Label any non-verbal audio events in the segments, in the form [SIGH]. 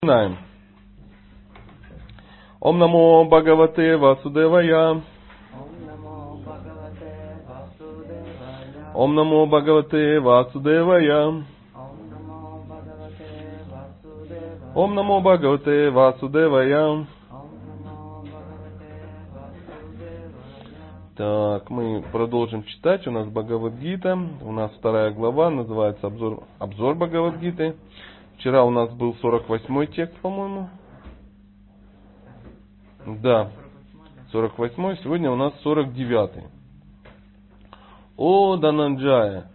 Начинаем. Ом намо Бхагавате Васудевая. Ом намо Бхагавате Васудевая. Ом намо Бхагавате Васудевая. Так, мы продолжим читать. У нас Бхагавадгита. У нас вторая глава, называется обзор, обзор Бхагавадгиты. Вчера у нас был 48 текст, по-моему. Да, 48 сегодня у нас 49 О, Дананджая,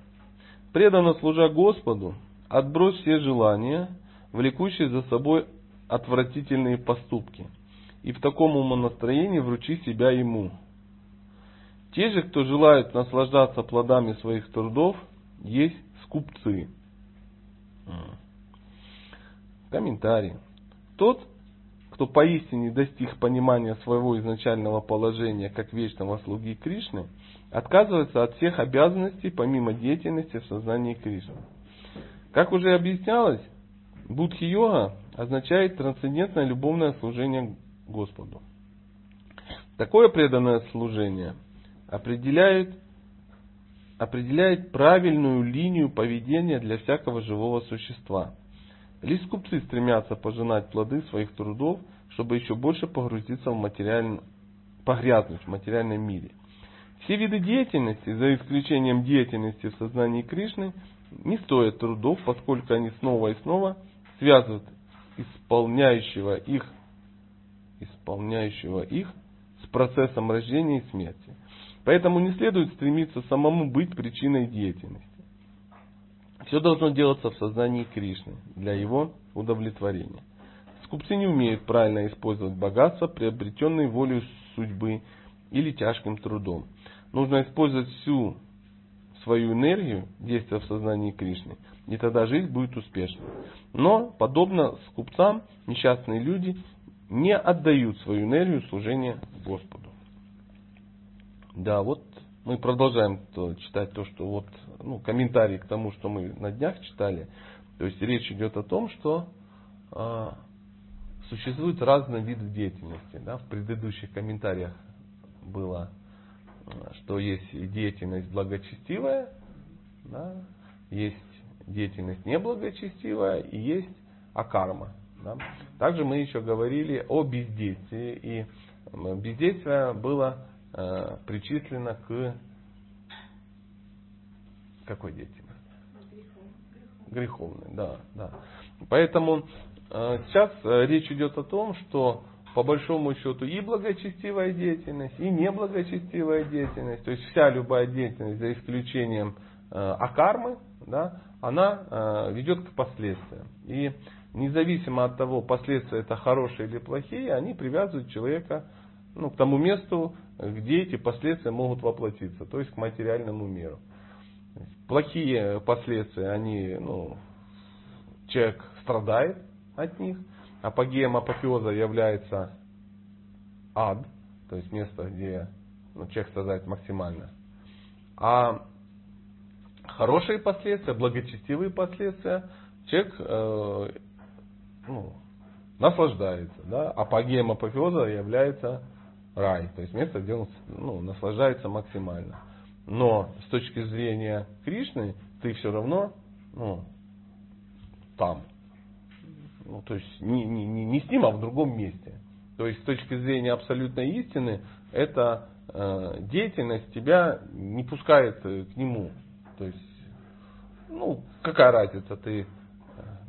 преданно служа Господу, отбрось все желания, влекущие за собой отвратительные поступки, и в таком умонастроении вручи себя Ему. Те же, кто желают наслаждаться плодами своих трудов, есть скупцы. Комментарий. Тот, кто поистине достиг понимания своего изначального положения как вечного слуги Кришны, отказывается от всех обязанностей помимо деятельности в сознании Кришны. Как уже объяснялось, будхи-йога означает трансцендентное любовное служение Господу. Такое преданное служение определяет, определяет правильную линию поведения для всякого живого существа – Лишь скупцы стремятся пожинать плоды своих трудов, чтобы еще больше погрузиться в материальный, погрязнуть в материальном мире. Все виды деятельности, за исключением деятельности в сознании Кришны, не стоят трудов, поскольку они снова и снова связывают исполняющего их, исполняющего их с процессом рождения и смерти. Поэтому не следует стремиться самому быть причиной деятельности. Все должно делаться в сознании Кришны для его удовлетворения. Скупцы не умеют правильно использовать богатство, приобретенные волей судьбы или тяжким трудом. Нужно использовать всю свою энергию, действия в сознании Кришны, и тогда жизнь будет успешной. Но, подобно скупцам, несчастные люди не отдают свою энергию служения Господу. Да, вот мы продолжаем то, читать то, что вот, ну, комментарий к тому, что мы на днях читали. То есть речь идет о том, что э, существуют разные виды деятельности. Да? В предыдущих комментариях было, что есть деятельность благочестивая, да? есть деятельность неблагочестивая и есть акарма. Да? Также мы еще говорили о бездействии. И бездействие было э, причислено к какой деятельности? Греховной, да, да. Поэтому э, сейчас э, речь идет о том, что по большому счету и благочестивая деятельность, и неблагочестивая деятельность, то есть вся любая деятельность, за исключением э, акармы, да, она ведет к последствиям. И независимо от того, последствия это хорошие или плохие, они привязывают человека ну, к тому месту, где эти последствия могут воплотиться, то есть к материальному миру. Плохие последствия, они, ну, человек страдает от них. Апогеем апофеоза является ад, то есть место, где ну, человек страдает максимально. А хорошие последствия, благочестивые последствия, человек э, ну, наслаждается. Да? Апогеем апофеоза является рай, то есть место, где он ну, наслаждается максимально. Но с точки зрения Кришны ты все равно ну, там. Ну, то есть не, не, не с ним, а в другом месте. То есть с точки зрения абсолютной истины, эта э, деятельность тебя не пускает э, к нему. То есть, ну, какая разница, ты, э,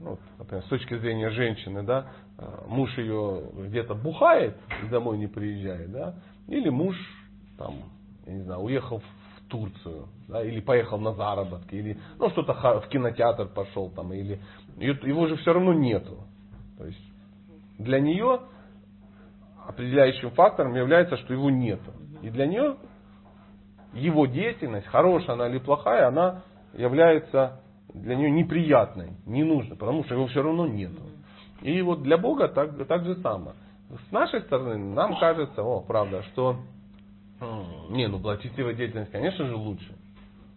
ну, например, с точки зрения женщины, да, муж ее где-то бухает и домой не приезжает, да, или муж там, я не знаю, уехал в Турцию, да, или поехал на заработки, или ну что-то в кинотеатр пошел там, или его же все равно нету. То есть для нее определяющим фактором является, что его нету. И для нее его деятельность, хорошая она или плохая, она является для нее неприятной, ненужной, потому что его все равно нету. И вот для Бога так, так же самое. С нашей стороны нам кажется, о, правда, что не, ну благочестивая деятельность, конечно же, лучше.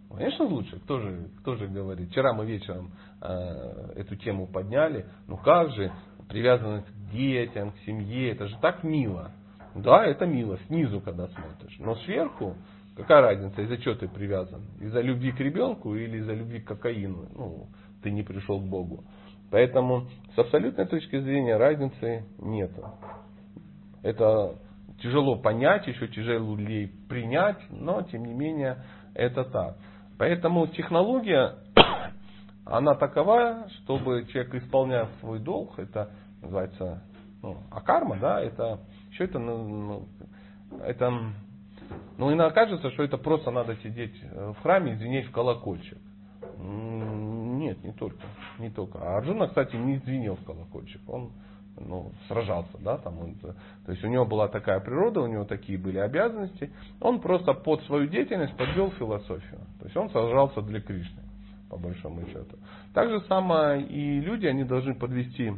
Конечно, лучше. Кто же, кто же говорит? Вчера мы вечером э, эту тему подняли. Ну как же, привязанность к детям, к семье, это же так мило. Да, это мило, снизу, когда смотришь. Но сверху, какая разница, из-за чего ты привязан? Из-за любви к ребенку или из-за любви к кокаину? Ну, ты не пришел к Богу. Поэтому с абсолютной точки зрения разницы нет. Это тяжело понять, еще тяжелее принять, но тем не менее это так. Поэтому технология, [COUGHS] она такова, чтобы человек исполнял свой долг, это называется ну, а карма, да, это все это, ну, ну, это, ну, иногда кажется, что это просто надо сидеть в храме и звенеть в колокольчик. Нет, не только. Не только. А Арджуна, кстати, не звенел в колокольчик. Он ну, сражался, да, там он, то есть у него была такая природа, у него такие были обязанности, он просто под свою деятельность подвел философию, то есть он сражался для Кришны, по большому счету. Так же самое и люди, они должны подвести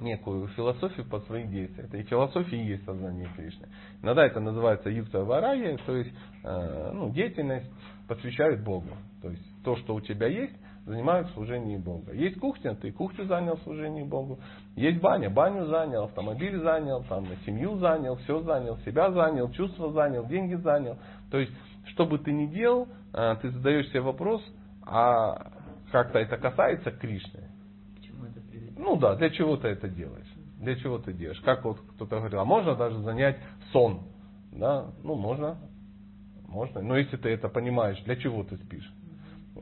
некую философию под свои действия. Это и философия и есть сознание Кришны. Иногда это называется юкта варая, то есть э, ну, деятельность посвящает Богу. То есть то, что у тебя есть, занимают в служении Бога. Есть кухня, ты кухню занял в служении Богу. Есть баня, баню занял, автомобиль занял, там, семью занял, все занял, себя занял, чувства занял, деньги занял. То есть, что бы ты ни делал, э, ты задаешь себе вопрос, а как-то это касается Кришны. Ну да, для чего ты это делаешь? Для чего ты делаешь? Как вот кто-то говорил, а можно даже занять сон? Да, ну можно, можно. Но если ты это понимаешь, для чего ты спишь?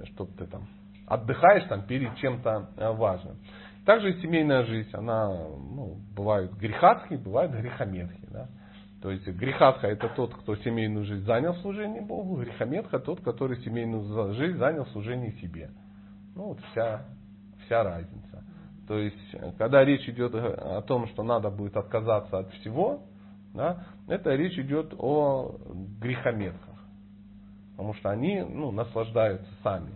Чтобы ты там отдыхаешь там перед чем-то э, важным. Также и семейная жизнь, она, ну, бывают грехатхи, бывают грехометхи. Да? То есть грехатха это тот, кто семейную жизнь занял в служении Богу, грехометха тот, который семейную жизнь занял в служении себе. Ну вот вся, вся разница. То есть, когда речь идет о том, что надо будет отказаться от всего, да, это речь идет о грехометках. Потому что они ну, наслаждаются сами.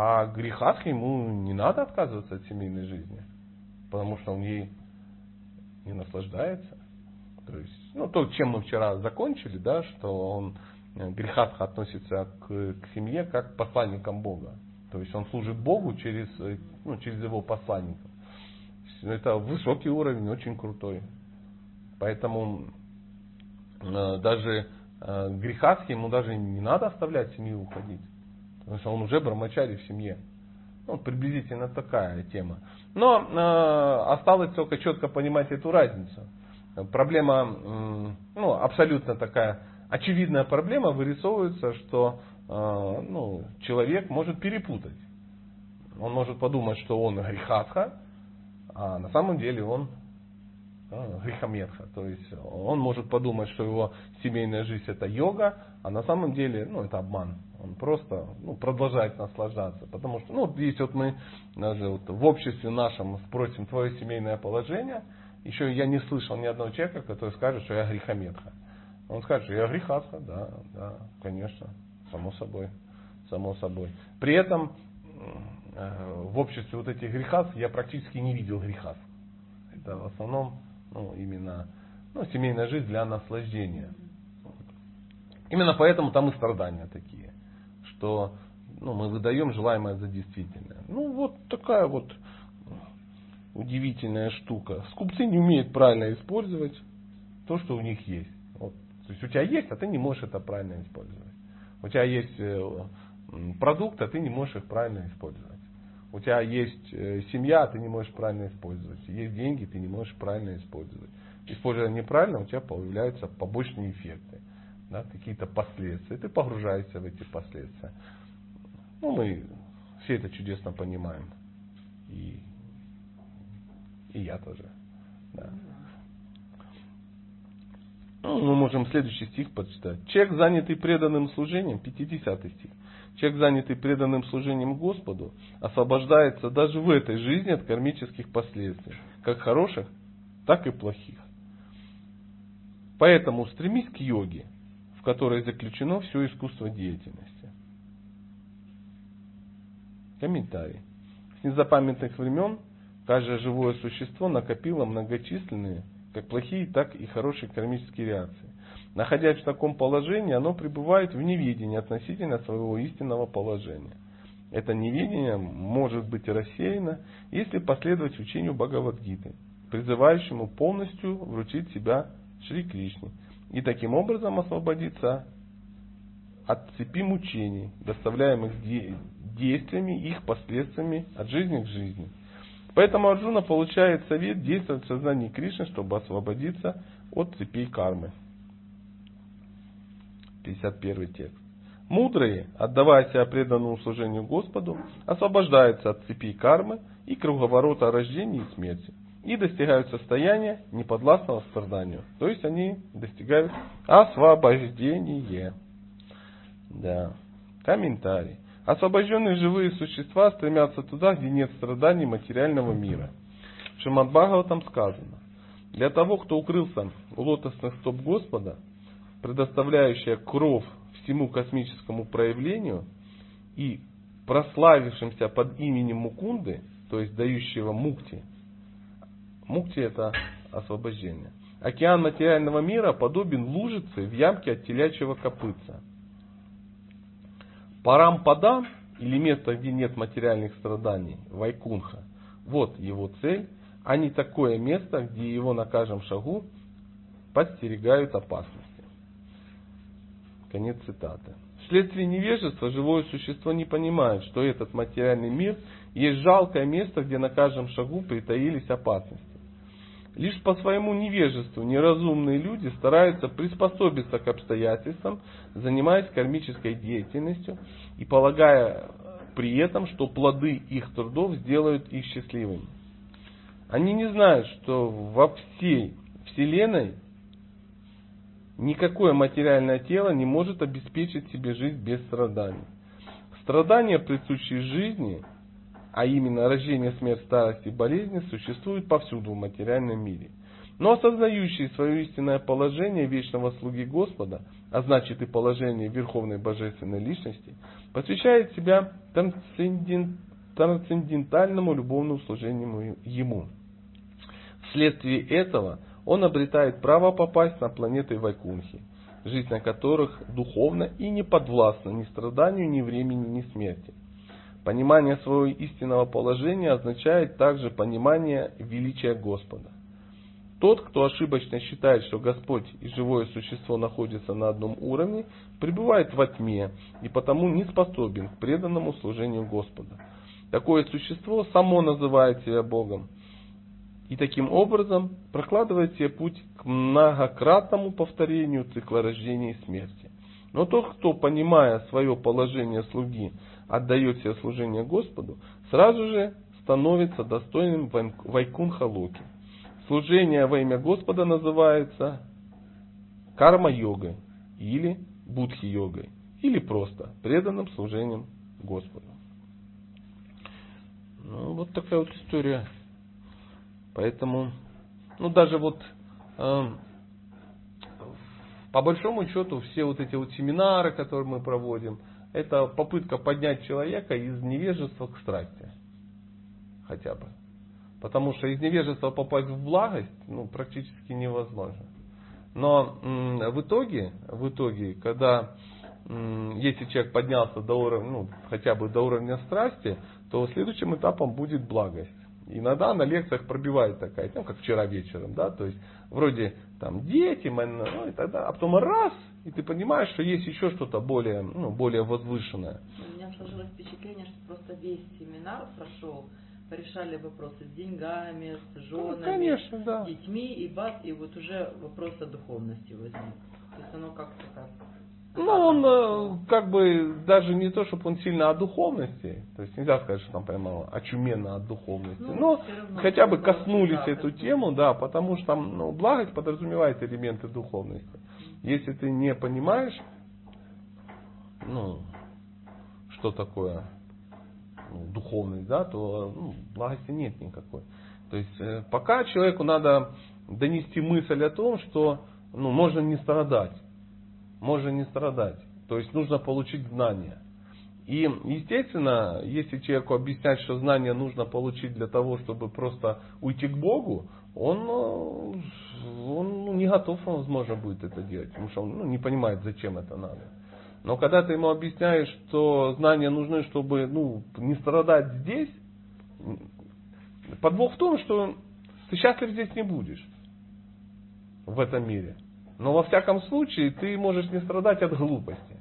А грехах ему не надо отказываться от семейной жизни, потому что он ей не наслаждается. То есть, ну, то, чем мы вчера закончили, да, что он э, грехатха относится к, к семье как к посланникам Бога. То есть он служит Богу через, э, ну, через его посланников. Это высокий уровень, очень крутой. Поэтому э, даже э, грехатхи ему даже не надо оставлять семью уходить. Что он уже брамачари в семье. Ну, приблизительно такая тема. Но э, осталось только четко понимать эту разницу. Проблема, э, ну, абсолютно такая очевидная проблема вырисовывается, что э, ну, человек может перепутать. Он может подумать, что он грехатха, а на самом деле он а, [LAUGHS] грехометха. То есть он может подумать, что его семейная жизнь это йога, а на самом деле ну, это обман. Он просто ну, продолжает наслаждаться. Потому что, ну, если вот мы даже вот в обществе нашем спросим твое семейное положение, еще я не слышал ни одного человека, который скажет, что я грехометха. Он скажет, что я грехатха, да, да, конечно, само собой, само собой. При этом э, в обществе вот этих грехов я практически не видел грехов. Это в основном ну, именно ну, семейная жизнь для наслаждения. Именно поэтому там и страдания такие что ну, мы выдаем желаемое за действительное. Ну, вот такая вот удивительная штука. Скупцы не умеют правильно использовать то, что у них есть. Вот. То есть у тебя есть, а ты не можешь это правильно использовать. У тебя есть э, продукт, а ты не можешь их правильно использовать. У тебя есть э, семья, ты не можешь правильно использовать. Есть деньги, ты не можешь правильно использовать. Используя неправильно, у тебя появляются побочные эффекты да, какие-то последствия, ты погружаешься в эти последствия. Ну, мы все это чудесно понимаем. И, и я тоже. Да. Ну, мы можем следующий стих почитать. Человек, занятый преданным служением, 50 стих. Человек, занятый преданным служением Господу, освобождается даже в этой жизни от кармических последствий, как хороших, так и плохих. Поэтому стремись к йоге, в которой заключено все искусство деятельности. Комментарий. С незапамятных времен каждое живое существо накопило многочисленные, как плохие, так и хорошие кармические реакции. Находясь в таком положении, оно пребывает в неведении относительно своего истинного положения. Это неведение может быть рассеяно, если последовать учению Бхагавадгиты, призывающему полностью вручить себя Шри Кришне и таким образом освободиться от цепи мучений, доставляемых действиями и их последствиями от жизни к жизни. Поэтому Арджуна получает совет действовать в сознании Кришны, чтобы освободиться от цепей кармы. 51 текст. Мудрые, отдавая себя преданному служению Господу, освобождаются от цепей кармы и круговорота рождения и смерти и достигают состояния неподвластного страданию. То есть они достигают освобождения. Да. Комментарий. Освобожденные живые существа стремятся туда, где нет страданий материального мира. В Шимад Бхагаватам сказано, для того, кто укрылся у лотосных стоп Господа, предоставляющая кров всему космическому проявлению и прославившимся под именем Мукунды, то есть дающего мукти, мукти это освобождение. Океан материального мира подобен лужице в ямке от телячьего копытца. Парампадам, или место, где нет материальных страданий, Вайкунха, вот его цель, а не такое место, где его на каждом шагу подстерегают опасности. Конец цитаты. Вследствие невежества живое существо не понимает, что этот материальный мир есть жалкое место, где на каждом шагу притаились опасности. Лишь по своему невежеству неразумные люди стараются приспособиться к обстоятельствам, занимаясь кармической деятельностью и полагая при этом, что плоды их трудов сделают их счастливыми. Они не знают, что во всей Вселенной Никакое материальное тело не может обеспечить себе жизнь без страданий. Страдания, присущие жизни, а именно рождение, смерть, старость и болезни, существуют повсюду в материальном мире. Но осознающий свое истинное положение вечного слуги Господа, а значит и положение Верховной Божественной Личности, посвящает себя трансцендентальному любовному служению Ему. Вследствие этого он обретает право попасть на планеты Вайкунхи, жизнь на которых духовно и не подвластна ни страданию, ни времени, ни смерти. Понимание своего истинного положения означает также понимание величия Господа. Тот, кто ошибочно считает, что Господь и живое существо находятся на одном уровне, пребывает во тьме и потому не способен к преданному служению Господа. Такое существо само называет себя Богом, и таким образом прокладывает себе путь к многократному повторению цикла рождения и смерти. Но тот, кто, понимая свое положение слуги, отдает себе служение Господу, сразу же становится достойным Вайкунха Локи. Служение во имя Господа называется карма-йогой или будхи-йогой, или просто преданным служением Господу. Ну, вот такая вот история Поэтому, ну даже вот э, по большому счету все вот эти вот семинары, которые мы проводим, это попытка поднять человека из невежества к страсти. Хотя бы. Потому что из невежества попасть в благость ну, практически невозможно. Но в итоге, в итоге, когда м, если человек поднялся до уровня, ну, хотя бы до уровня страсти, то следующим этапом будет благость. Иногда на лекциях пробивает такая, ну, как вчера вечером, да, то есть вроде там дети, ну и далее, а потом раз, и ты понимаешь, что есть еще что-то более, ну, более возвышенное. У меня сложилось впечатление, что просто весь семинар прошел, порешали вопросы с деньгами, с женами, ну, конечно, да. с детьми, и бац, и вот уже вопрос о духовности возник. То есть оно как-то так ну, он э, как бы даже не то, чтобы он сильно о духовности, то есть нельзя сказать, что там прямо очуменно от духовности, ну, но хотя бы коснулись эту тему, да, потому что там ну, благость подразумевает элементы духовности. Если ты не понимаешь, ну, что такое ну, духовность, да, то ну, благости нет никакой. То есть э, пока человеку надо донести мысль о том, что ну, можно не страдать можно не страдать. То есть нужно получить знания. И, естественно, если человеку объяснять, что знания нужно получить для того, чтобы просто уйти к Богу, он, он ну, не готов, возможно, будет это делать, потому что он ну, не понимает, зачем это надо. Но когда ты ему объясняешь, что знания нужны, чтобы ну, не страдать здесь, подвох в том, что ты счастлив здесь не будешь. В этом мире. Но во всяком случае ты можешь не страдать от глупости.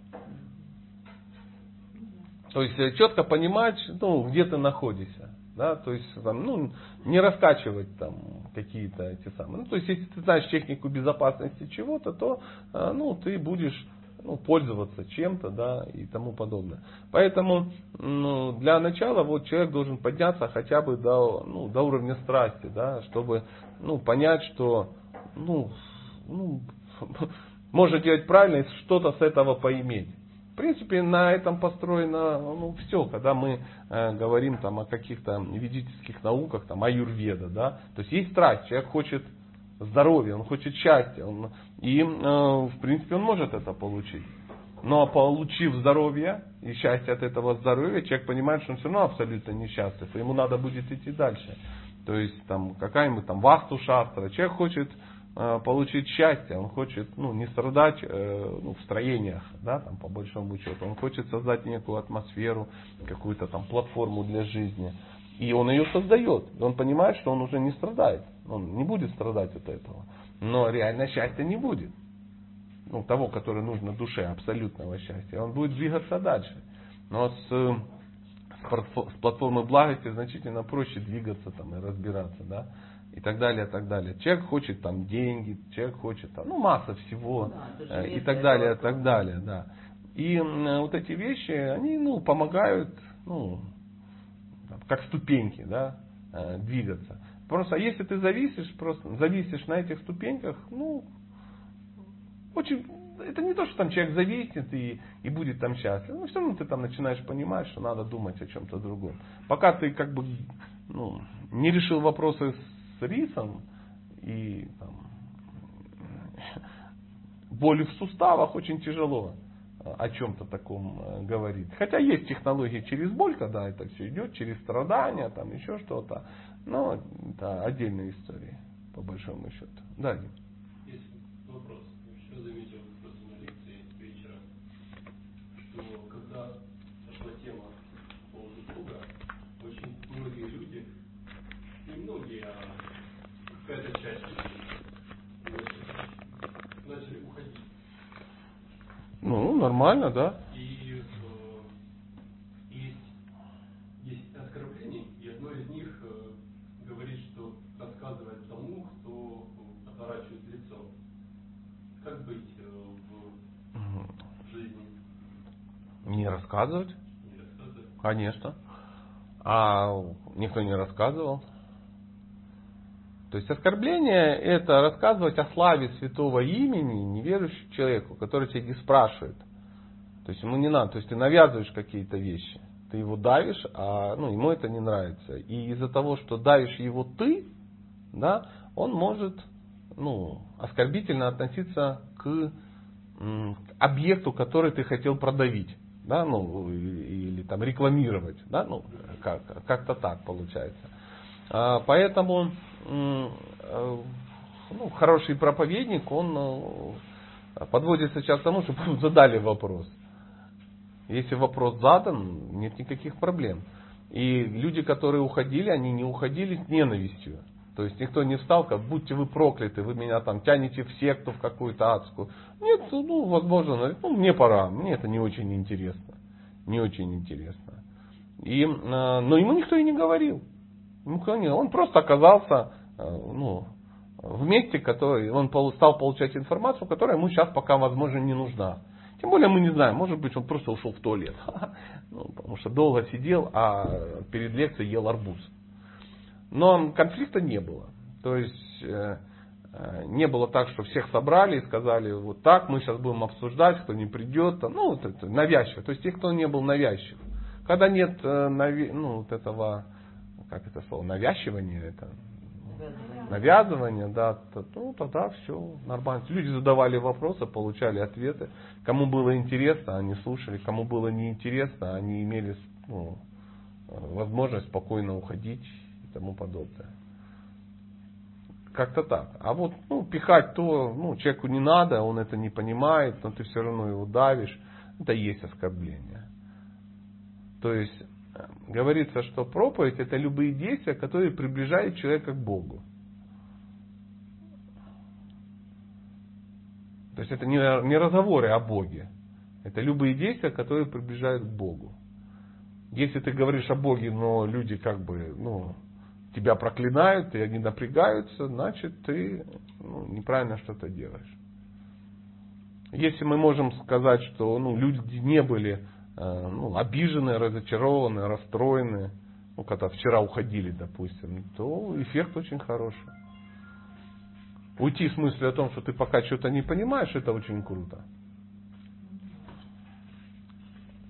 То есть э, четко понимать, ну, где ты находишься. Да, то есть там, ну, не раскачивать там какие-то эти самые. Ну, то есть, если ты знаешь технику безопасности чего-то, то э, ну, ты будешь ну, пользоваться чем-то, да, и тому подобное. Поэтому ну, для начала вот человек должен подняться хотя бы до, ну, до уровня страсти, да, чтобы ну, понять, что ну, ну, можно делать правильно и что-то с этого поиметь. В принципе, на этом построено ну, все, когда мы э, говорим там, о каких-то ведических науках, там, аюрведа, да, то есть есть страсть, человек хочет здоровья, он хочет счастья, он, и, э, в принципе, он может это получить. Но получив здоровье и счастье от этого здоровья, человек понимает, что он все равно абсолютно несчастлив, и ему надо будет идти дальше. То есть там какая-нибудь там васту шастра. Человек хочет получить счастье, он хочет ну, не страдать э, ну, в строениях, да, там, по большому счету. Он хочет создать некую атмосферу, какую-то там платформу для жизни. И он ее создает. И он понимает, что он уже не страдает. Он не будет страдать от этого. Но реально счастья не будет. Ну, того, которое нужно душе, абсолютного счастья. Он будет двигаться дальше. Но с, с платформы благости значительно проще двигаться там, и разбираться. Да? И так далее, и так далее. Человек хочет там деньги, человек хочет там, ну, масса всего, да, э, и так далее, и так далее, да. И вот эти вещи, они, ну, помогают, ну, как ступеньки, да, э, двигаться. Просто если ты зависишь, просто зависишь на этих ступеньках, ну, очень, это не то, что там человек зависнет и, и будет там счастлив. Но все равно ты там начинаешь понимать, что надо думать о чем-то другом. Пока ты как бы ну, не решил вопросы с рисом и там, боли в суставах очень тяжело о чем-то таком э, говорить. Хотя есть технологии через боль, когда это все идет, через страдания, там еще что-то. Но это отдельная история, по большому счету. Да, Дим. Есть вопрос. Еще заметил просто на лекции вечера, что когда пошла тема по поводу Бога, очень многие люди, не многие, а какая-то часть начали уходить. Ну, нормально, да. И э, есть, есть оскорблений, и одно из них э, говорит, что рассказывает тому, кто отворачивает лицо. Как быть э, в жизни? Не рассказывать? Не рассказывать? Конечно. А никто не рассказывал. То есть оскорбление это рассказывать о славе святого имени неверующему человеку, который тебя не спрашивает. То есть ему не надо, то есть ты навязываешь какие-то вещи. Ты его давишь, а ну, ему это не нравится. И из-за того, что давишь его ты, да, он может ну, оскорбительно относиться к, к объекту, который ты хотел продавить. Да, ну, или там рекламировать. Да, ну, как, как-то так получается. А, поэтому ну, хороший проповедник, он э, подводит сейчас к тому, чтобы задали вопрос. Если вопрос задан, нет никаких проблем. И люди, которые уходили, они не уходили с ненавистью. То есть никто не встал, как будьте вы прокляты, вы меня там тянете в секту в какую-то адскую. Нет, ну, возможно, ну, мне пора, мне это не очень интересно. Не очень интересно. И, э, но ему никто и не говорил. Ну, он просто оказался э, ну, в месте, который он стал получать информацию, которая ему сейчас пока, возможно, не нужна. Тем более мы не знаем, может быть, он просто ушел в туалет. [LAUGHS] Ну, потому что долго сидел, а перед лекцией ел арбуз. Но конфликта не было. То есть э, э, не было так, что всех собрали и сказали, вот так, мы сейчас будем обсуждать, кто не придет. Ну, вот это навязчиво. То есть тех, кто не был навязчив. Когда нет ну, вот этого как это слово, навязывание, это навязывание, да, то, ну тогда все нормально. Люди задавали вопросы, получали ответы. Кому было интересно, они слушали. Кому было неинтересно, они имели ну, возможность спокойно уходить и тому подобное. Как-то так. А вот ну, пихать то, ну, человеку не надо, он это не понимает, но ты все равно его давишь. это и есть оскорбление. То есть э, говорится, что проповедь это любые действия, которые приближают человека к Богу. То есть это не, не разговоры о Боге. Это любые действия, которые приближают к Богу. Если ты говоришь о Боге, но люди как бы, ну, тебя проклинают, и они напрягаются, значит ты ну, неправильно что-то делаешь. Если мы можем сказать, что ну, люди не были э, ну, обижены, разочарованы, расстроены, ну, когда вчера уходили, допустим, то эффект очень хороший. Уйти с мыслью о том, что ты пока что-то не понимаешь, это очень круто.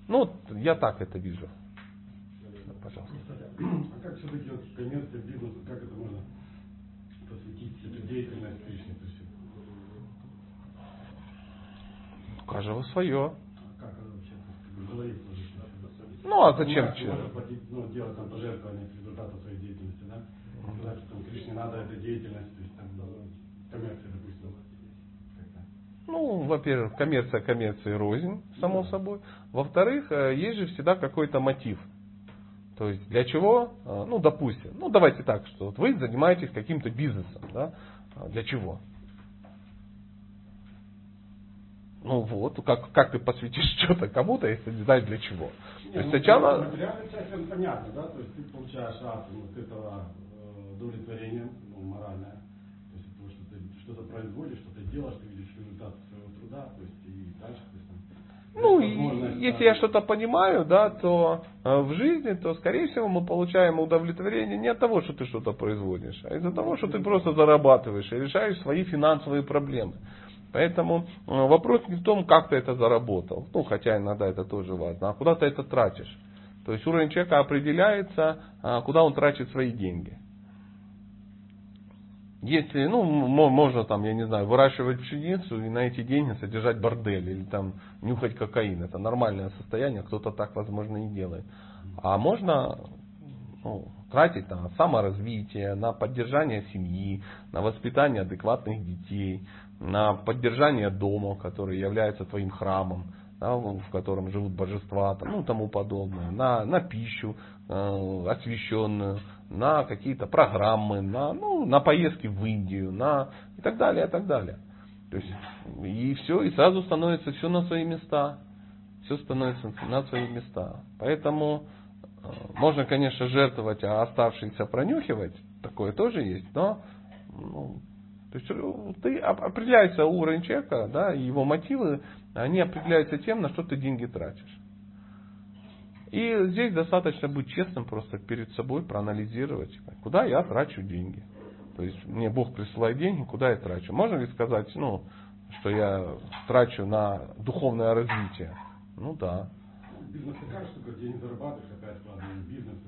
Ну, я так это вижу. Пожалуйста. А как все-таки вот коммерция, бизнес, как это можно посвятить эту деятельность Кришне? То есть, У каждого свое. а как это вообще в голове? Ну, а зачем Можно платить, ну, делать там пожертвования результата своей деятельности, да? Сказать, что там Кришне надо эта деятельность, то есть там коммерция, допустим. как-то. Ну, во-первых, коммерция коммерции рознь, само собой. Во-вторых, э, есть же всегда какой-то мотив. То есть для чего? Э, Ну, допустим, ну давайте так, что вот вы занимаетесь каким-то бизнесом, да? А Для чего? Ну вот, как, как ты посвятишь [LAUGHS] что-то кому-то, если не знаешь для чего. Не, То есть ну, сначала... Материальная часть, это понятно, да? То есть ты получаешь от этого э, удовлетворения, ну, моральное. То есть от того, что ты что-то производишь, что ты делаешь, ты видишь результат своего труда, то есть и дальше, то есть там... Ну, и если я что-то понимаю, да, то э, в жизни, то, скорее всего, мы получаем удовлетворение не от того, что ты что-то производишь, а из-за того, что ты просто зарабатываешь и решаешь свои финансовые проблемы. Поэтому э, вопрос не в том, как ты это заработал, ну, хотя иногда это тоже важно, а куда ты это тратишь. То есть уровень человека определяется, а, куда он тратит свои деньги. Если, ну, можно там, я не знаю, выращивать пшеницу и на эти деньги содержать бордель или там нюхать кокаин, это нормальное состояние, кто-то так, возможно, и делает. А можно ну, тратить на саморазвитие, на поддержание семьи, на воспитание адекватных детей, на поддержание дома, который является твоим храмом, да, в котором живут божества, там, ну тому подобное, на, на пищу э, освященную, на какие-то программы, на, ну, на поездки в Индию, на и так далее, и так далее. То есть, и все, и сразу становится все на свои места. Все становится на свои места. Поэтому э, можно, конечно, жертвовать, а оставшиеся пронюхивать, такое тоже есть, но ну, то есть э, ты оп- определяется уровень человека, да, его мотивы, они определяются тем, на что ты деньги тратишь. И здесь достаточно быть честным просто перед собой, проанализировать, куда я трачу деньги. То есть мне Бог присылает деньги, куда я трачу. Можно ли сказать, ну, что я трачу на духовное развитие? Ну да. Бизнес такая штука, где зарабатываешь, опять вкладываешь бизнес,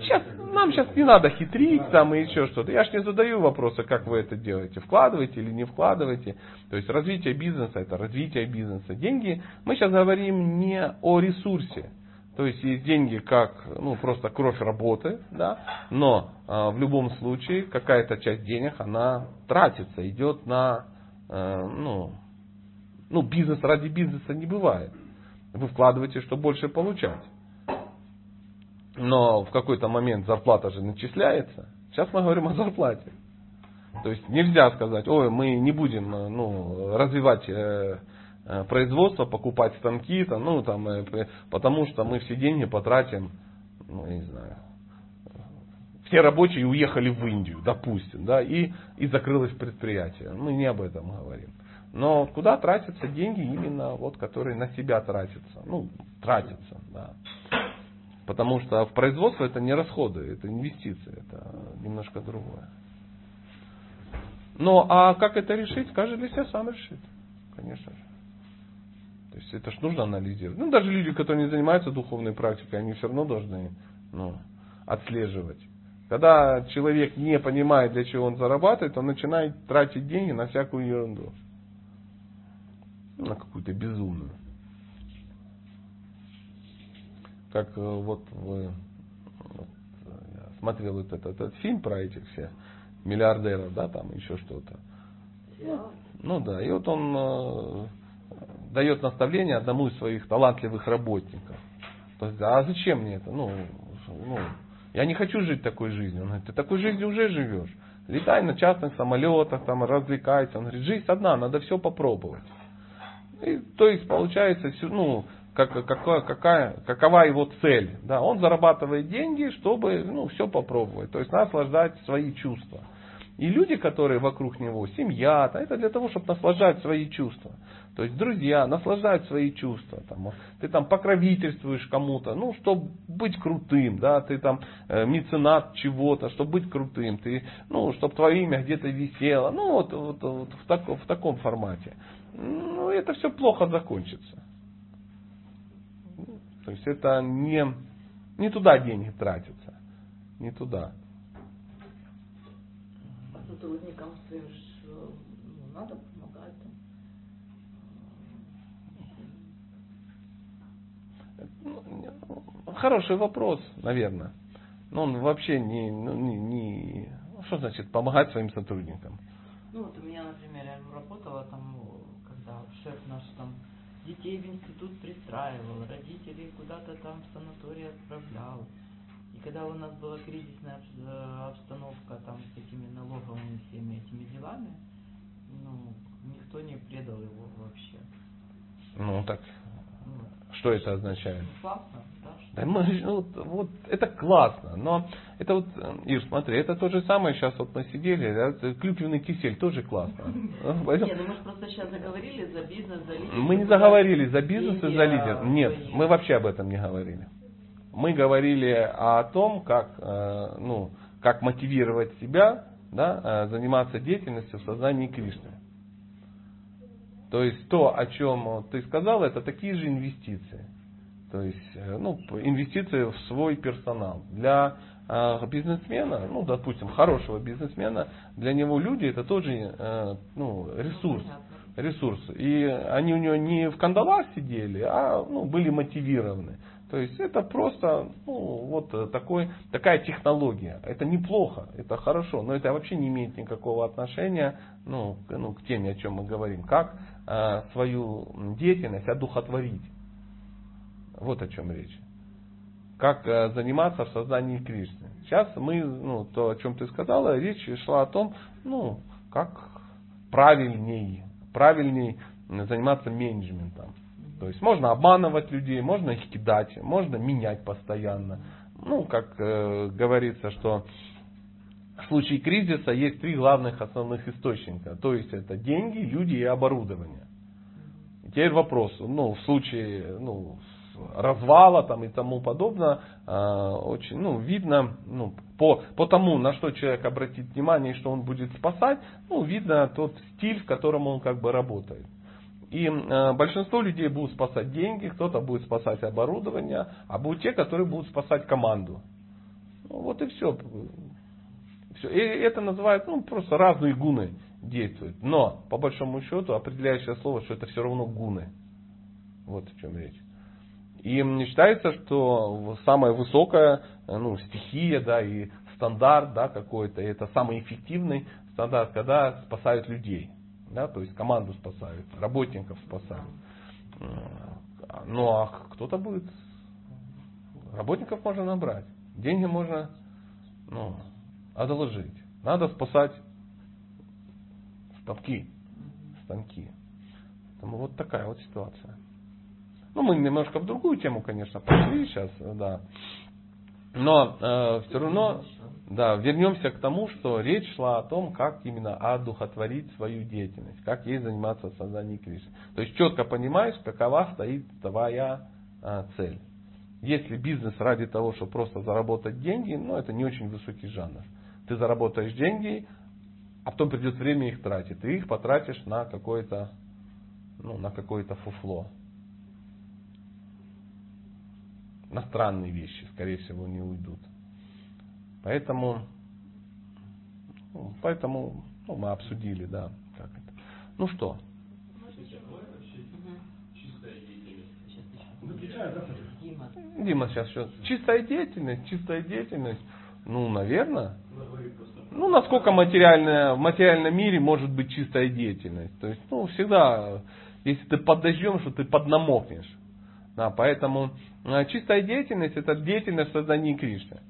Сейчас, нам сейчас не надо хитрить там и еще что-то. Я ж не задаю вопроса, как вы это делаете. Вкладываете или не вкладываете. То есть развитие бизнеса это развитие бизнеса. Деньги, мы сейчас говорим не о ресурсе. То есть есть деньги как ну, просто кровь работы, да, но э, в любом случае какая-то часть денег она тратится, идет на э, ну, ну, бизнес ради бизнеса не бывает. Вы вкладываете, чтобы больше получать. Но в какой-то момент зарплата же начисляется. Сейчас мы говорим о зарплате. То есть нельзя сказать, ой, мы не будем э, ну, развивать э, э, производство, покупать станки, там, ну, там, э, потому что мы все деньги потратим, ну, не знаю, все рабочие уехали в Индию, допустим, да, и, и закрылось предприятие. Мы не об этом говорим. Но куда тратятся деньги именно вот, которые на себя тратятся? Ну, тратятся, да. Потому что в производство это не расходы, это инвестиции, это немножко другое. Ну, а как это решить, каждый для себя сам решит, конечно же. То есть это ж нужно анализировать. Ну, даже люди, которые не занимаются духовной практикой, они все равно должны ну, отслеживать. Когда человек не понимает, для чего он зарабатывает, он начинает тратить деньги на всякую ерунду. Ну, На какую-то безумную. Как э, вот вот, э, я смотрел вот этот, этот фильм про этих всех миллиардеров, да, там еще что-то. Ну да, и вот он э, дает наставление одному из своих талантливых работников. То есть, а зачем мне это? Ну, ну, я не хочу жить такой жизнью. Он говорит, ты такой жизнью уже живешь. Летай на частных самолетах, там, развлекайся. Он говорит, жизнь одна, надо все попробовать. И, то есть получается, ну, как, какая, какая, какова его цель. Да, он зарабатывает деньги, чтобы ну, все попробовать. То есть наслаждать свои чувства. И люди, которые вокруг него, семья, это для того, чтобы наслаждать свои чувства. То есть друзья наслаждают свои чувства. Там, ты там покровительствуешь кому-то, ну, чтобы быть крутым, да, ты там э, меценат чего-то, чтобы быть крутым, ты, ну, чтобы твое имя где-то висело, ну, вот, вот, вот в, так, в таком формате. Ну, это все плохо закончится. То есть это не, не туда деньги тратятся. Не туда сотрудникам своим ну, надо помогать. Ну, хороший вопрос, наверное. Но он вообще не, ну, не, не... Что значит помогать своим сотрудникам? Ну вот у меня, например, я работала там, когда шеф наш там детей в институт пристраивал, родителей куда-то там в санаторий отправлял. И когда у нас была кризисная э, обстановка там с этими налоговыми всеми этими делами, ну, никто не предал его вообще. Ну так, ну, что это означает? Ну, классно, да? Мы, ну, вот, это классно, но это вот, э, Ир, смотри, это то же самое, сейчас вот мы сидели, да, клюквенный кисель тоже классно. Нет, ну мы же просто сейчас заговорили за бизнес, за лидер. Мы не заговорили за бизнес и за лидер. Нет, мы вообще об этом не говорили мы говорили о том, как, э, ну, как мотивировать себя да, э, заниматься деятельностью в сознании Кришны. То есть то, о чем ты сказал, это такие же инвестиции. То есть э, ну, инвестиции в свой персонал. Для бизнесмена, ну, допустим, хорошего бизнесмена, для него люди это тоже ну, ресурс. Ресурс. И они у него не в кандалах сидели, а ну, были мотивированы. То есть это просто ну, вот э, такой, такая технология. Это неплохо, это хорошо, но это вообще не имеет никакого отношения ну, к, ну, к теме, о чем мы говорим. Как э, свою деятельность одухотворить. Вот о чем речь. Как э, заниматься в создании Кришны. Сейчас мы, ну, то, о чем ты сказала, речь шла о том, ну, как правильней, правильней заниматься менеджментом. То есть можно обманывать людей, можно их кидать, можно менять постоянно. Ну, как э, говорится, что в случае кризиса есть три главных основных источника. То есть это деньги, люди и оборудование. И теперь вопрос, ну, в случае ну, развала там и тому подобное, э, очень, ну, видно, ну, по, по тому, на что человек обратит внимание и что он будет спасать, ну, видно тот стиль, в котором он как бы работает. И э, большинство людей будут спасать деньги, кто-то будет спасать оборудование, а будут те, которые будут спасать команду. Ну, вот и все. все. И это называют ну, просто разные гуны действуют. Но, по большому счету, определяющее слово, что это все равно гуны. Вот в чем речь. И считается, что самая высокая ну, стихия да, и стандарт да, какой-то, это самый эффективный стандарт, когда спасают людей. Да, то есть команду спасают, работников спасают. Ну а кто-то будет, работников можно набрать, деньги можно ну, одолжить. Надо спасать станки, станки. Вот такая вот ситуация. Ну, мы немножко в другую тему, конечно, пошли сейчас, да. Но э, все равно да, вернемся к тому, что речь шла о том, как именно одухотворить свою деятельность, как ей заниматься в создании Кришны. То есть четко понимаешь, какова стоит твоя а, цель. Если бизнес ради того, чтобы просто заработать деньги, ну это не очень высокий жанр. Ты заработаешь деньги, а потом придет время их тратить. Ты их потратишь на какое-то, ну, на какое-то фуфло. На вещи, скорее всего, не уйдут. Поэтому, ну, поэтому ну, мы обсудили, да, как это. Ну что? Дима сейчас что? Чистая деятельность, чистая деятельность. Ну, наверное. Ну, насколько материальная, в материальном мире может быть чистая деятельность. То есть, ну, всегда Если ты под дождем, что ты поднамокнешь. Да, поэтому э, чистая деятельность это деятельность в создании Кришны.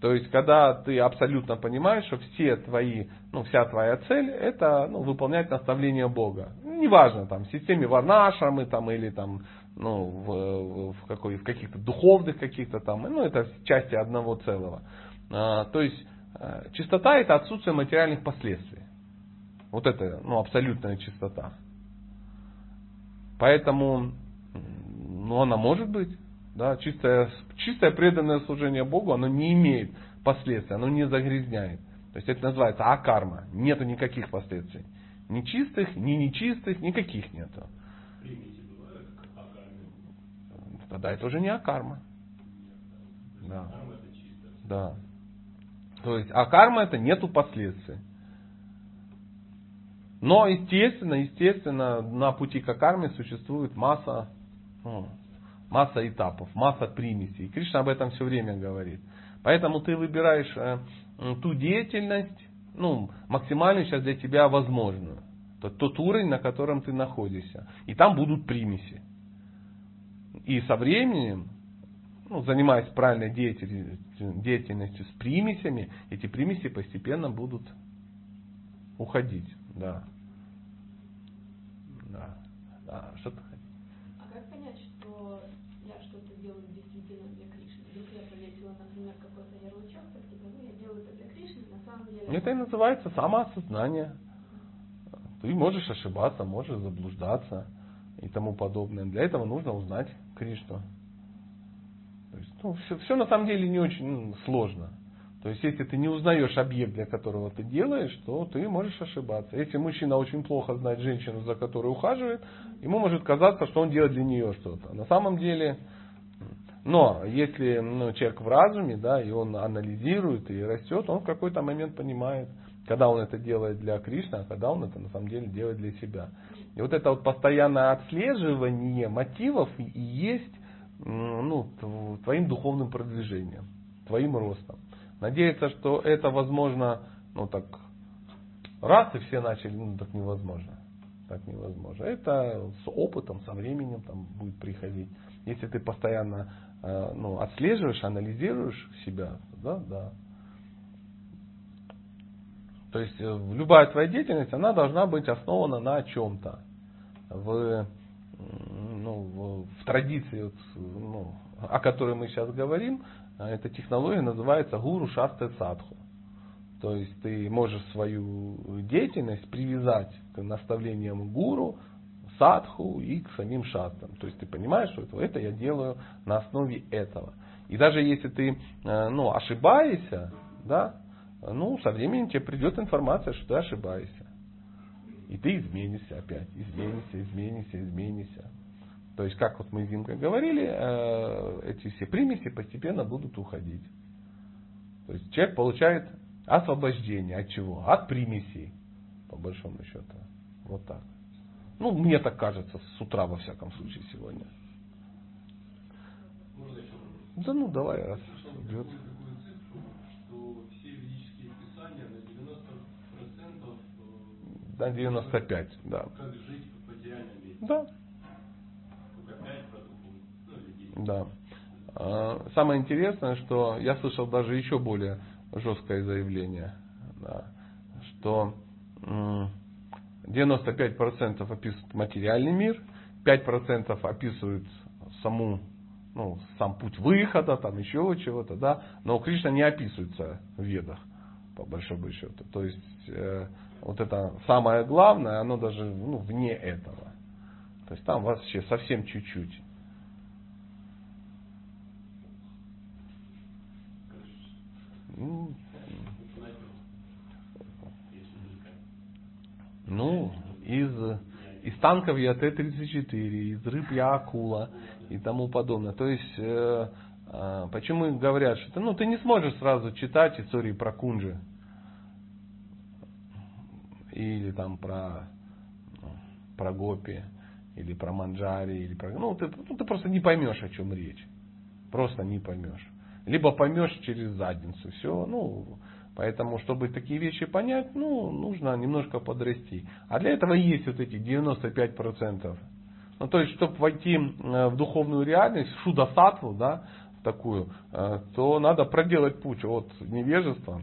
То есть, когда ты абсолютно понимаешь, что все твои, ну, вся твоя цель это ну, выполнять наставления Бога. Неважно, там, в системе варнашрамы там, или там, ну, в, в, какой, в каких-то духовных каких-то там, ну, это части одного целого. А, то есть, э, чистота это отсутствие материальных последствий. Вот это, ну, абсолютная чистота. Поэтому, ну, она может быть. Да, чистое, чистое преданное служение Богу, оно не имеет последствий, оно не загрязняет. То есть это называется акарма. Нету никаких последствий. Ни чистых, ни нечистых, никаких нету. Тогда это уже не акарма. Да. Да. То есть акарма это нету последствий. Но, естественно, естественно, на пути к акарме существует масса ну, масса этапов, масса примесей. Кришна об этом все время говорит. Поэтому ты выбираешь э, ту деятельность, ну, максимально сейчас для тебя возможную. Тот, тот уровень, на котором ты находишься. И там будут примеси. И со временем, ну, занимаясь правильной деятельностью, деятельностью с примесями, эти примеси постепенно будут уходить. Да. Да. да. Что-то Это и называется самоосознание. Ты можешь ошибаться, можешь заблуждаться и тому подобное. Для этого нужно узнать Кришну. То есть, ну, все, все на самом деле не очень ну, сложно. То есть, если ты не узнаешь объект, для которого ты делаешь, то ты можешь ошибаться. Если мужчина очень плохо знает женщину, за которой ухаживает, ему может казаться, что он делает для нее что-то. На самом деле, но если ну, человек в разуме, да, и он анализирует и растет, он в какой-то момент понимает, когда он это делает для Кришны, а когда он это на самом деле делает для себя. И вот это вот постоянное отслеживание мотивов и есть ну, твоим духовным продвижением, твоим ростом. Надеяться, что это возможно, ну так, раз и все начали, ну так невозможно. Так невозможно. Это с опытом, со временем там будет приходить. Если ты постоянно ну, отслеживаешь, анализируешь себя, да, да. То есть э, любая твоя деятельность, она должна быть основана на чем-то. В, ну, в, традиции, ну, о которой мы сейчас говорим, э, эта технология называется гуру шасты садху. То есть ты можешь свою деятельность привязать к наставлениям гуру, садху и к самим шастам. То есть ты понимаешь, что это, это я делаю на основе этого. И даже если ты э, ну, ошибаешься, да, ну, со временем тебе придет информация, что ты ошибаешься. И ты изменишься опять, изменишься, изменишься, изменишься. То есть, как вот мы с Димкой говорили, э, эти все примеси постепенно будут уходить. То есть человек получает освобождение от чего? От примесей, по большому счету. Вот так. Ну, мне так кажется, с утра во всяком случае сегодня. Можно еще? Да ну давай, раз идет. Да, 95, да. Как жить мире? Да. Только 5 ну, Да. А, самое интересное, что я слышал даже еще более жесткое заявление, да, что 95% описывают материальный мир, 5% описывают саму, ну, сам путь выхода, там еще чего-то, да, но Кришна не описывается в ведах, по большому счету. То есть, э, вот это самое главное, оно даже ну, вне этого. То есть там вообще совсем чуть-чуть. Ну, Ну, из, из танков я Т-34, из рыб я акула и тому подобное. То есть, э, э, почему говорят, что ну, ты не сможешь сразу читать истории про Кунжи. Или там про, про Гопи, или про Манджари, или про... Ну ты, ну, ты просто не поймешь, о чем речь. Просто не поймешь. Либо поймешь через задницу. Все, ну, Поэтому, чтобы такие вещи понять, ну, нужно немножко подрасти. А для этого есть вот эти 95%. Ну, то есть, чтобы войти э, в духовную реальность, в шудасатву, да, такую, э, то надо проделать путь от невежества,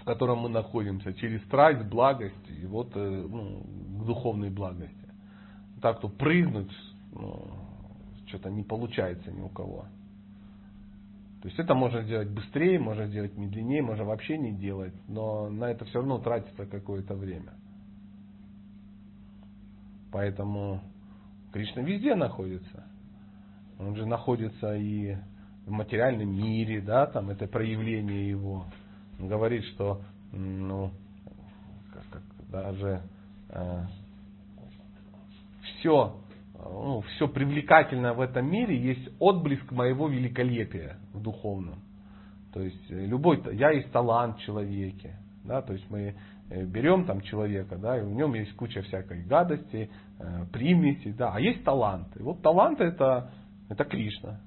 в котором мы находимся, через страсть, благость и вот э, ну, к духовной благости. Так, то прыгнуть, ну, что-то не получается ни у кого. То есть это можно сделать быстрее, можно сделать медленнее, можно вообще не делать, но на это все равно тратится какое-то время. Поэтому Кришна везде находится. Он же находится и в материальном мире, да, там это проявление его. Он говорит, что ну, как, как, даже э, все, ну, все привлекательное в этом мире есть отблеск моего великолепия в духовном. То есть э, любой, я есть талант в человеке, да, то есть мы э, берем там человека, да, и в нем есть куча всякой гадости, э, примесей, да, а есть талант. И вот талант это это Кришна.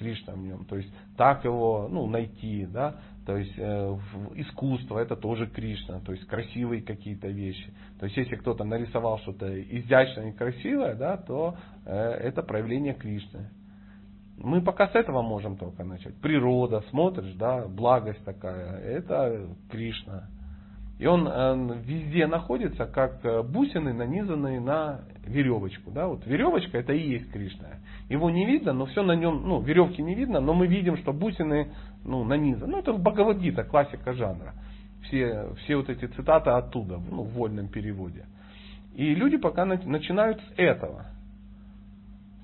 Кришна в нем. То есть так его ну, найти, да, то есть э, искусство это тоже Кришна, то есть красивые какие-то вещи. То есть если кто-то нарисовал что-то изящное и красивое, да, то э, это проявление Кришны. Мы пока с этого можем только начать. Природа, смотришь, да, благость такая, это Кришна. И он э, везде находится, как э, бусины, нанизанные на веревочку. Да? Вот веревочка это и есть Кришна. Его не видно, но все на нем, ну, веревки не видно, но мы видим, что бусины ну, нанизаны. Ну, это Бхагавадгита, классика жанра. Все, все вот эти цитаты оттуда, ну, в вольном переводе. И люди пока начинают с этого.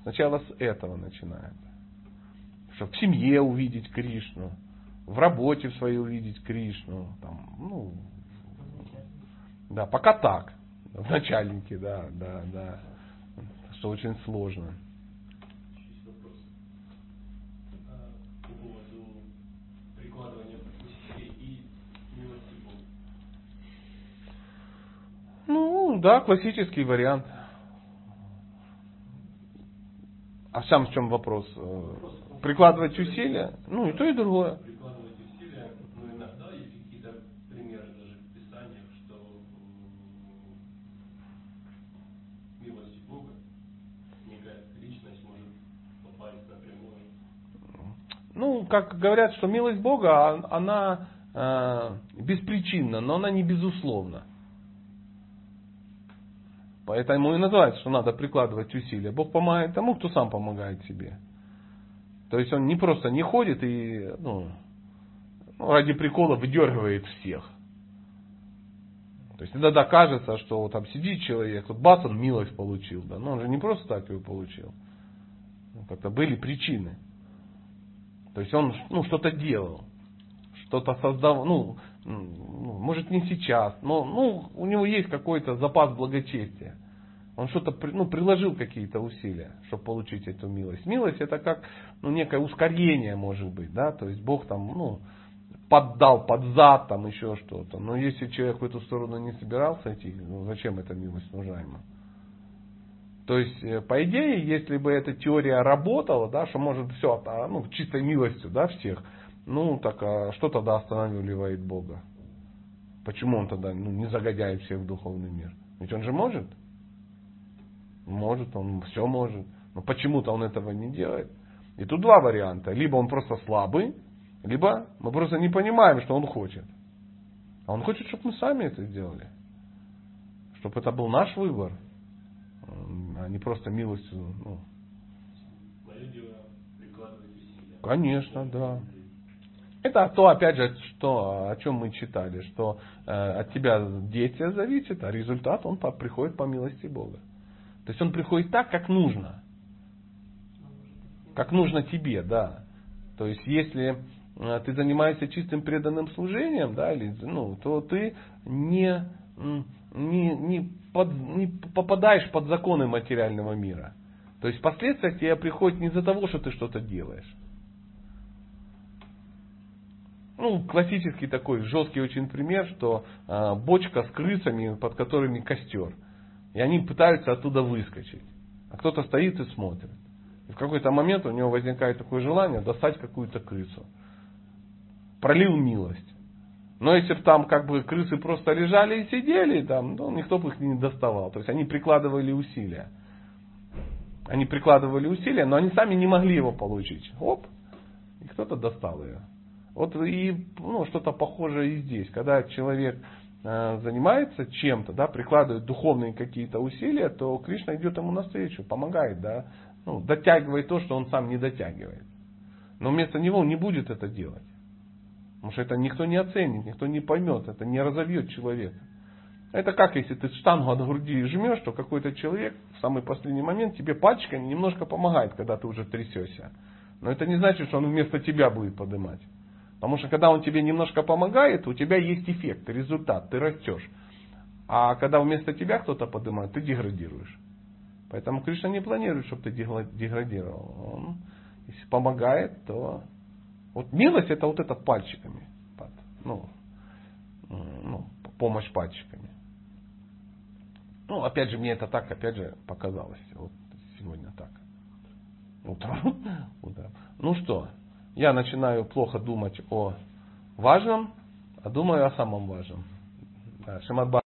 Сначала с этого начинают. Чтобы в семье увидеть Кришну, в работе в своей увидеть Кришну, там, ну, да, пока так. В начальнике, да, да, да. Что очень сложно. А, Бога. Ну, да, классический вариант. А сам в чем вопрос? Прикладывать усилия? Ну, и то, и другое. Ну, как говорят, что милость Бога, а, она э, беспричинна, но она не безусловна. Поэтому и называется, что надо прикладывать усилия. Бог помогает тому, кто сам помогает себе. То есть он не просто не ходит и ну, ну ради прикола выдергивает всех. То есть иногда кажется, что вот там сидит человек, вот бац, он милость получил. Да? Но он же не просто так ее получил. Ну, как-то были причины. То есть он ну, что-то делал, что-то создавал, ну, ну, может не сейчас, но ну, у него есть какой-то запас благочестия. Он что-то ну, приложил какие-то усилия, чтобы получить эту милость. Милость это как ну, некое ускорение может быть, да, то есть Бог там, ну, поддал под зад, там еще что-то. Но если человек в эту сторону не собирался идти, ну зачем эта милость нужна ему? То есть, э, по идее, если бы эта теория работала, да, что может все а, ну, чистой милостью да, всех, ну так а что тогда останавливает Бога? Почему он тогда ну, не загоняет всех в духовный мир? Ведь он же может. Может, он все может. Но почему-то он этого не делает. И тут два варианта. Либо он просто слабый, либо мы просто не понимаем, что он хочет. А он хочет, чтобы мы сами это сделали. Чтобы это был наш выбор не просто милостью. Ну. Конечно, да. Это то, опять же, что, о чем мы читали, что э, от тебя действие зависит, а результат он по, приходит по милости Бога. То есть он приходит так, как нужно. Как нужно тебе, да. То есть если э, ты занимаешься чистым преданным служением, да, или, ну, то ты не, не, не под, не попадаешь под законы материального мира. То есть последствия тебе приходят не из-за того, что ты что-то делаешь. Ну, классический такой жесткий очень пример, что э, бочка с крысами, под которыми костер. И они пытаются оттуда выскочить. А кто-то стоит и смотрит. И в какой-то момент у него возникает такое желание достать какую-то крысу. Пролил милость. Но если бы там как бы крысы просто лежали и сидели, там, ну, никто бы их не доставал. То есть они прикладывали усилия. Они прикладывали усилия, но они сами не могли его получить. Оп, и кто-то достал ее. Вот и ну, что-то похожее и здесь. Когда человек э, занимается чем-то, да, прикладывает духовные какие-то усилия, то Кришна идет ему навстречу, помогает, да, ну, дотягивает то, что он сам не дотягивает. Но вместо него он не будет это делать. Потому что это никто не оценит, никто не поймет, это не разовьет человека. Это как если ты штангу от груди жмешь, то какой-то человек в самый последний момент тебе пальчиками немножко помогает, когда ты уже трясешься. Но это не значит, что он вместо тебя будет поднимать. Потому что когда он тебе немножко помогает, у тебя есть эффект, результат, ты растешь. А когда вместо тебя кто-то поднимает, ты деградируешь. Поэтому Кришна не планирует, чтобы ты деградировал. Он, если помогает, то вот милость это вот это пальчиками. Ну, ну, помощь пальчиками. Ну, опять же, мне это так, опять же, показалось. Вот сегодня так. Утром. [LAUGHS] Утром. Ну что, я начинаю плохо думать о важном, а думаю о самом важном. Да,